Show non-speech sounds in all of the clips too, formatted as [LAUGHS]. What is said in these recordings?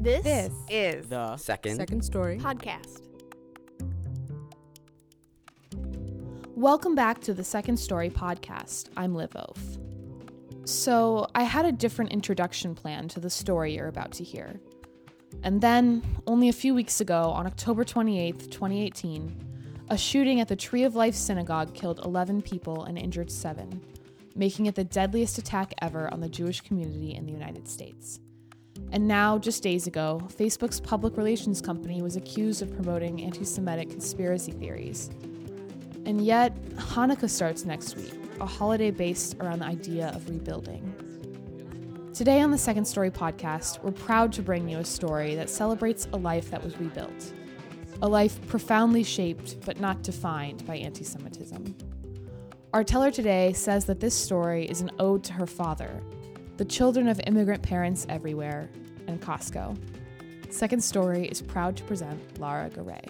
This, This is The second. Second story. podcast. Welcome back to the Second Story podcast. I'm Liv Oaf. So, I had a different introduction plan to the story you're about to hear. And then, only a few weeks ago, on October 28th, 2018, a shooting at the Tree of Life Synagogue killed 11 people and injured 7, making it the deadliest attack ever on the Jewish community in the United States. And now, just days ago, Facebook's public relations company was accused of promoting anti Semitic conspiracy theories. And yet, Hanukkah starts next week, a holiday based around the idea of rebuilding. Today on the Second Story podcast, we're proud to bring you a story that celebrates a life that was rebuilt, a life profoundly shaped but not defined by anti Semitism. Our teller today says that this story is an ode to her father, the children of immigrant parents everywhere, and Costco. Second Story is proud to present Lara Garay.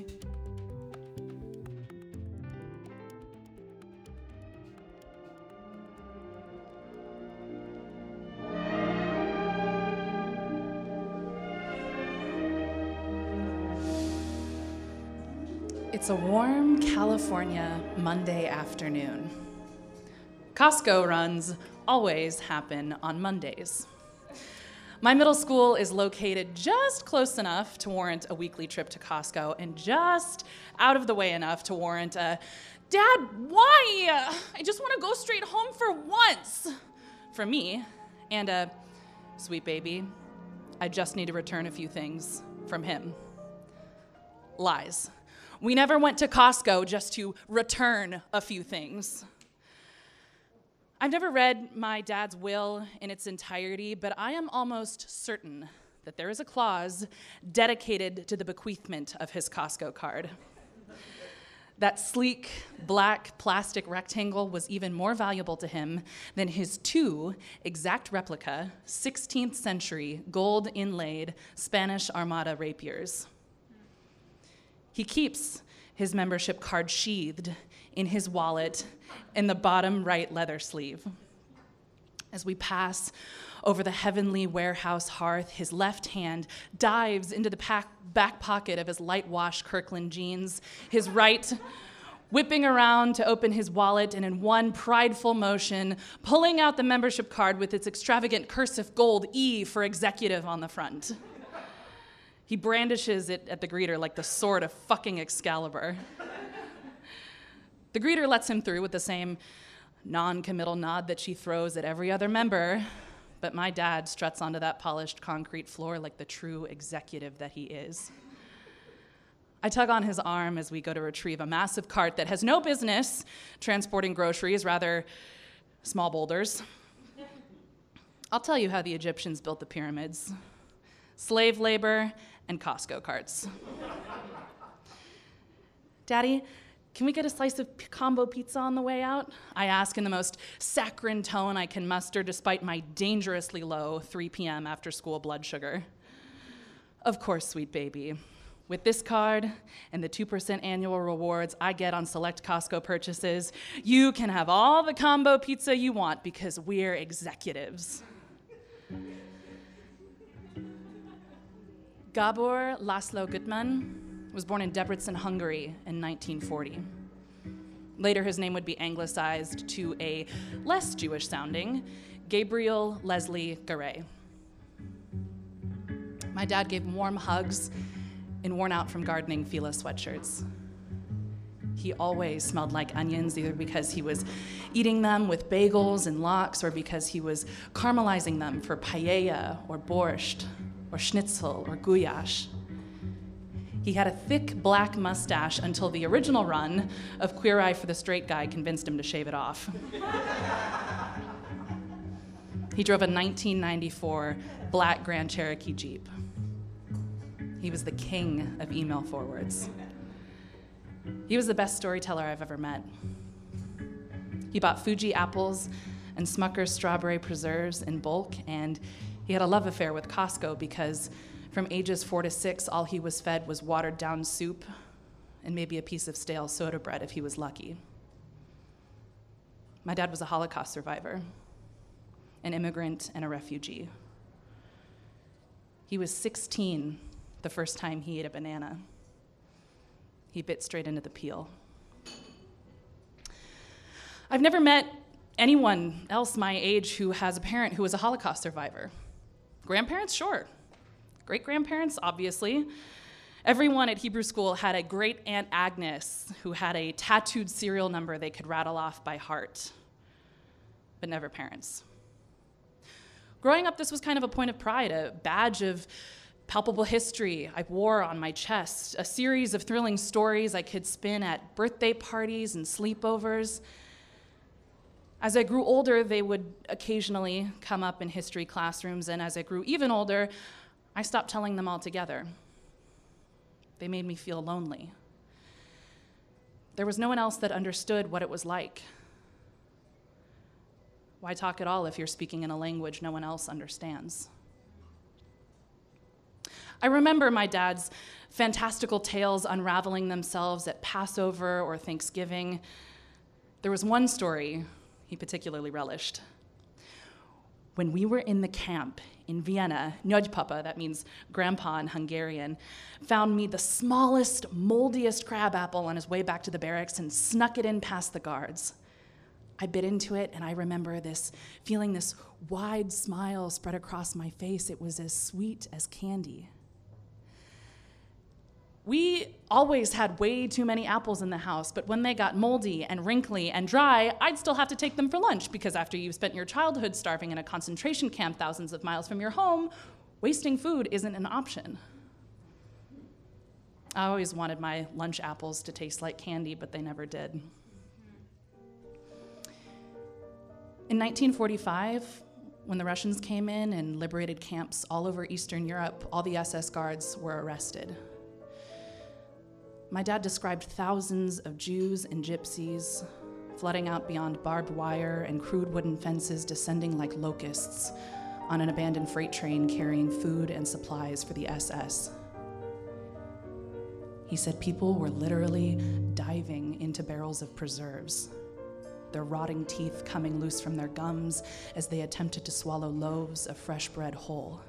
It's a warm California Monday afternoon. Costco runs always happen on Mondays. My middle school is located just close enough to warrant a weekly trip to Costco and just out of the way enough to warrant a Dad, why? I just want to go straight home for once. For me, and a sweet baby, I just need to return a few things from him. Lies. We never went to Costco just to return a few things. I've never read my dad's will in its entirety, but I am almost certain that there is a clause dedicated to the bequeathment of his Costco card. That sleek, black plastic rectangle was even more valuable to him than his two exact replica, 16th century, gold inlaid Spanish Armada rapiers. He keeps his membership card sheathed in his wallet in the bottom right leather sleeve. As we pass over the heavenly warehouse hearth, his left hand dives into the pack, back pocket of his light wash Kirkland jeans, his right whipping around to open his wallet and in one prideful motion, pulling out the membership card with its extravagant cursive gold E for executive on the front. He brandishes it at the greeter like the sword of fucking Excalibur. The greeter lets him through with the same non committal nod that she throws at every other member, but my dad struts onto that polished concrete floor like the true executive that he is. I tug on his arm as we go to retrieve a massive cart that has no business transporting groceries, rather, small boulders. I'll tell you how the Egyptians built the pyramids slave labor and Costco carts. Daddy, can we get a slice of combo pizza on the way out? I ask in the most saccharine tone I can muster despite my dangerously low 3 p.m. after school blood sugar. Of course, sweet baby. With this card and the 2% annual rewards I get on select Costco purchases, you can have all the combo pizza you want because we're executives. Gabor Laszlo Gutmann was born in Debrecen, Hungary in 1940. Later, his name would be anglicized to a less Jewish sounding Gabriel Leslie Garay. My dad gave warm hugs in worn out from gardening Fila sweatshirts. He always smelled like onions, either because he was eating them with bagels and lox or because he was caramelizing them for paella or borscht or schnitzel or goulash. He had a thick black mustache until the original run of Queer Eye for the Straight Guy convinced him to shave it off. he drove a 1994 black Grand Cherokee Jeep. He was the king of email forwards. He was the best storyteller I've ever met. He bought Fuji apples and Smucker's strawberry preserves in bulk, and he had a love affair with Costco because from ages four to six, all he was fed was watered down soup and maybe a piece of stale soda bread if he was lucky. My dad was a Holocaust survivor, an immigrant, and a refugee. He was 16 the first time he ate a banana. He bit straight into the peel. I've never met anyone else my age who has a parent who was a Holocaust survivor. Grandparents, sure. Great grandparents, obviously. Everyone at Hebrew school had a great Aunt Agnes who had a tattooed serial number they could rattle off by heart, but never parents. Growing up, this was kind of a point of pride, a badge of palpable history I wore on my chest, a series of thrilling stories I could spin at birthday parties and sleepovers. As I grew older, they would occasionally come up in history classrooms, and as I grew even older, I stopped telling them altogether. They made me feel lonely. There was no one else that understood what it was like. Why talk at all if you're speaking in a language no one else understands? I remember my dad's fantastical tales unraveling themselves at Passover or Thanksgiving. There was one story he particularly relished. When we were in the camp in Vienna, Nagypapa, that means grandpa in Hungarian, found me the smallest, moldiest crab apple on his way back to the barracks and snuck it in past the guards. I bit into it, and I remember this feeling this wide smile spread across my face. It was as sweet as candy. We always had way too many apples in the house, but when they got moldy and wrinkly and dry, I'd still have to take them for lunch because after you've spent your childhood starving in a concentration camp thousands of miles from your home, wasting food isn't an option. I always wanted my lunch apples to taste like candy, but they never did. In 1945, when the Russians came in and liberated camps all over Eastern Europe, all the SS guards were arrested my dad described thousands of Jews and gypsies flooding out beyond barbed wire and crude wooden fences, descending like locusts on an abandoned freight train carrying food and supplies for the SS. He said people were literally diving into barrels of preserves, their rotting teeth coming loose from their gums as they attempted to swallow loaves of fresh bread whole.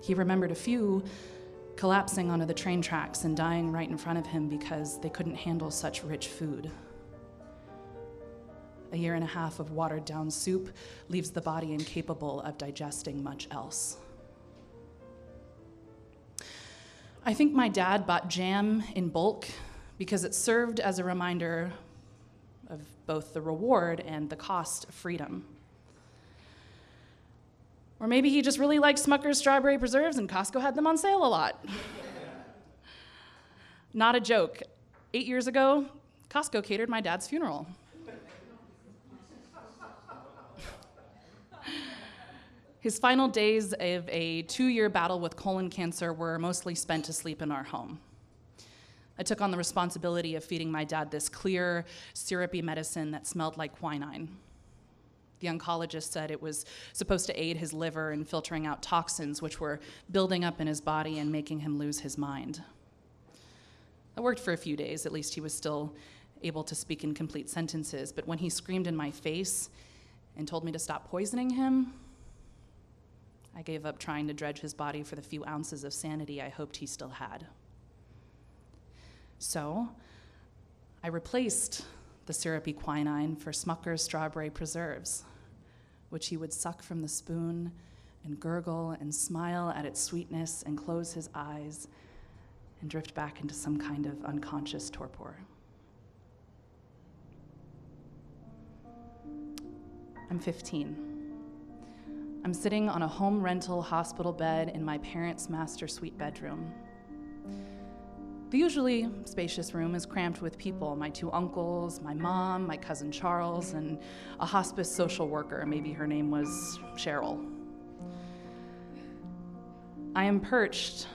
He remembered a few collapsing onto the train tracks and dying right in front of him because they couldn't handle such rich food. A year and a half of watered down soup leaves the body incapable of digesting much else. I think my dad bought jam in bulk because it served as a reminder of both the reward and the cost of freedom. Or maybe he just really liked Smucker's strawberry preserves and Costco had them on sale a lot. [LAUGHS] Not a joke. Eight years ago, Costco catered my dad's funeral. [LAUGHS] His final days of a two year battle with colon cancer were mostly spent asleep in our home. I took on the responsibility of feeding my dad this clear, syrupy medicine that smelled like quinine. The oncologist said it was supposed to aid his liver in filtering out toxins which were building up in his body and making him lose his mind. It worked for a few days, at least he was still able to speak in complete sentences, but when he screamed in my face and told me to stop poisoning him, I gave up trying to dredge his body for the few ounces of sanity I hoped he still had. So, I replaced the syrupy quinine for Smucker's strawberry preserves which he would suck from the spoon and gurgle and smile at its sweetness and close his eyes and drift back into some kind of unconscious torpor. I'm 15. I'm sitting on a home rental hospital bed in my parents' master suite bedroom. The usually spacious room is cramped with people my two uncles, my mom, my cousin Charles, and a hospice social worker. Maybe her name was Cheryl. I am perched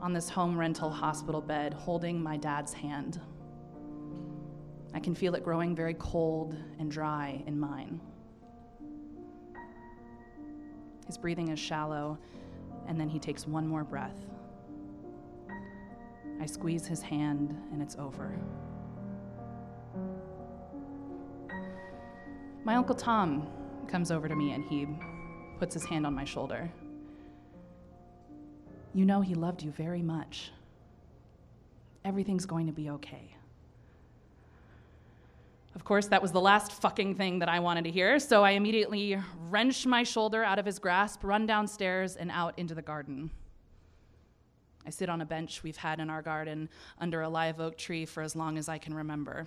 on this home rental hospital bed holding my dad's hand. I can feel it growing very cold and dry in mine. His breathing is shallow, and then he takes one more breath. I squeeze his hand, and it's over. My Uncle Tom comes over to me and he puts his hand on my shoulder. You know he loved you very much. Everything's going to be okay. Of course, that was the last fucking thing that I wanted to hear, so I immediately wrenched my shoulder out of his grasp, run downstairs, and out into the garden. I sit on a bench we've had in our garden under a live oak tree for as long as I can remember.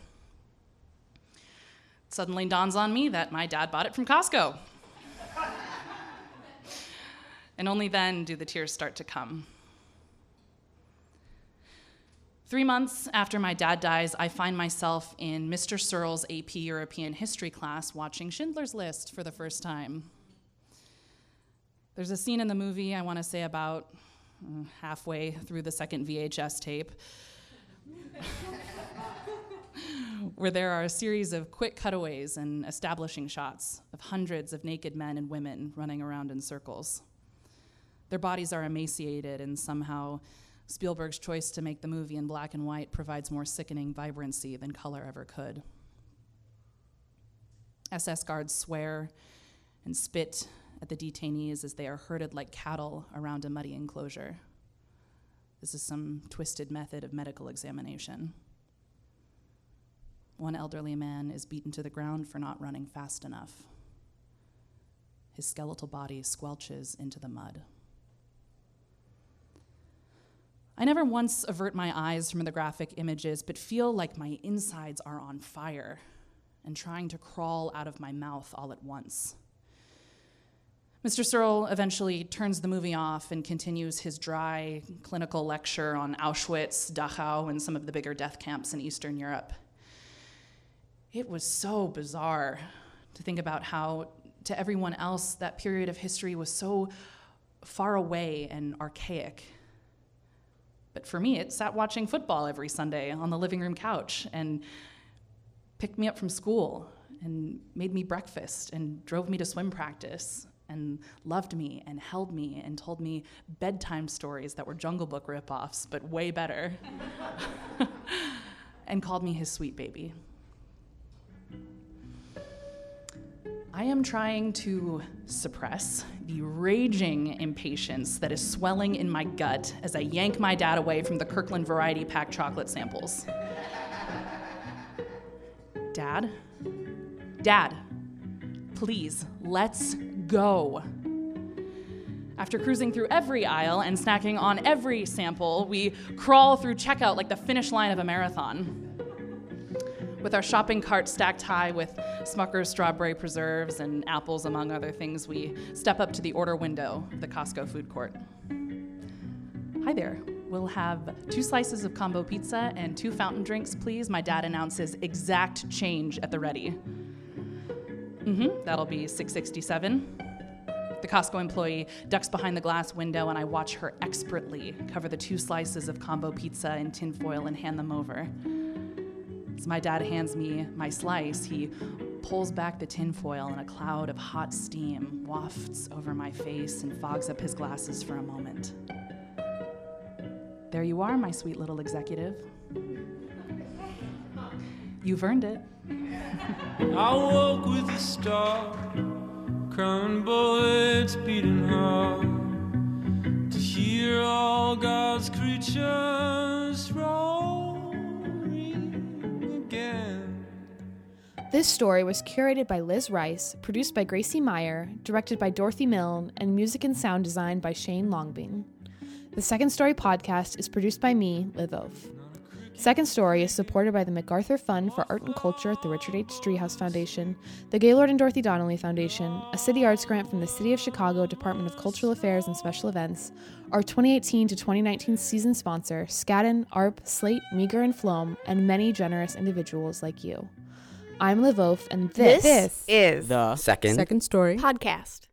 It suddenly dawns on me that my dad bought it from Costco. [LAUGHS] and only then do the tears start to come. Three months after my dad dies, I find myself in Mr. Searle's AP European history class watching Schindler's List for the first time. There's a scene in the movie, I want to say about halfway through the second VHS tape, where there are a series of quick cutaways and establishing shots of hundreds of naked men and women running around in circles. Their bodies are emaciated and somehow Spielberg's choice to make the movie in black and white provides more sickening vibrancy than color ever could. SS guards swear and spit at the detainees as they are herded like cattle around a muddy enclosure. This is some twisted method of medical examination. One elderly man is beaten to the ground for not running fast enough. His skeletal body squelches into the mud. I never once avert my eyes from the graphic images, but feel like my insides are on fire and trying to crawl out of my mouth all at once. Mr. Searle eventually turns the movie off and continues his dry clinical lecture on Auschwitz, Dachau, and some of the bigger death camps in Eastern Europe. It was so bizarre to think about how, to everyone else, that period of history was so far away and archaic. But for me, it sat watching football every Sunday on the living room couch and picked me up from school and made me breakfast and drove me to swim practice and loved me and held me and told me bedtime stories that were Jungle Book ripoffs, but way better, [LAUGHS] and called me his sweet baby. I am trying to suppress the raging impatience that is swelling in my gut as I yank my dad away from the Kirkland Variety Pack chocolate samples. Dad? Dad, please, let's go. After cruising through every aisle and snacking on every sample, we crawl through checkout like the finish line of a marathon with our shopping cart stacked high with Smucker's strawberry preserves and apples, among other things, we step up to the order window of the Costco food court. Hi there. We'll have two slices of combo pizza and two fountain drinks, please. My dad announces exact change at the ready. Mm-hmm, that'll be 667. The Costco employee ducks behind the glass window, and I watch her expertly cover the two slices of combo pizza in tinfoil and hand them over. As my dad hands me my slice, he pulls back the tinfoil and a cloud of hot steam wafts over my face and fogs up his glasses for a moment. There you are, my sweet little executive. You've earned it. I woke with a star, crown bullets beating hard, to hear all God's creatures roar. This story was curated by Liz Rice, produced by Gracie Meyer, directed by Dorothy Milne, and music and sound design by Shane Longbing. The Second Story podcast is produced by me, Liv Oaf. Second Story is supported by the MacArthur Fund for Art and Culture at the Richard H. Driehaus Foundation, the Gaylord and Dorothy Donnelley Foundation, a City Arts grant from the City of Chicago Department of Cultural Affairs and Special Events, our 2018 to 2019 season sponsor, Skadden, Arps, Slate, Meagher, and Flom, and many generous individuals like you. I'm Liv Oaf, and this, this is the second second story podcast.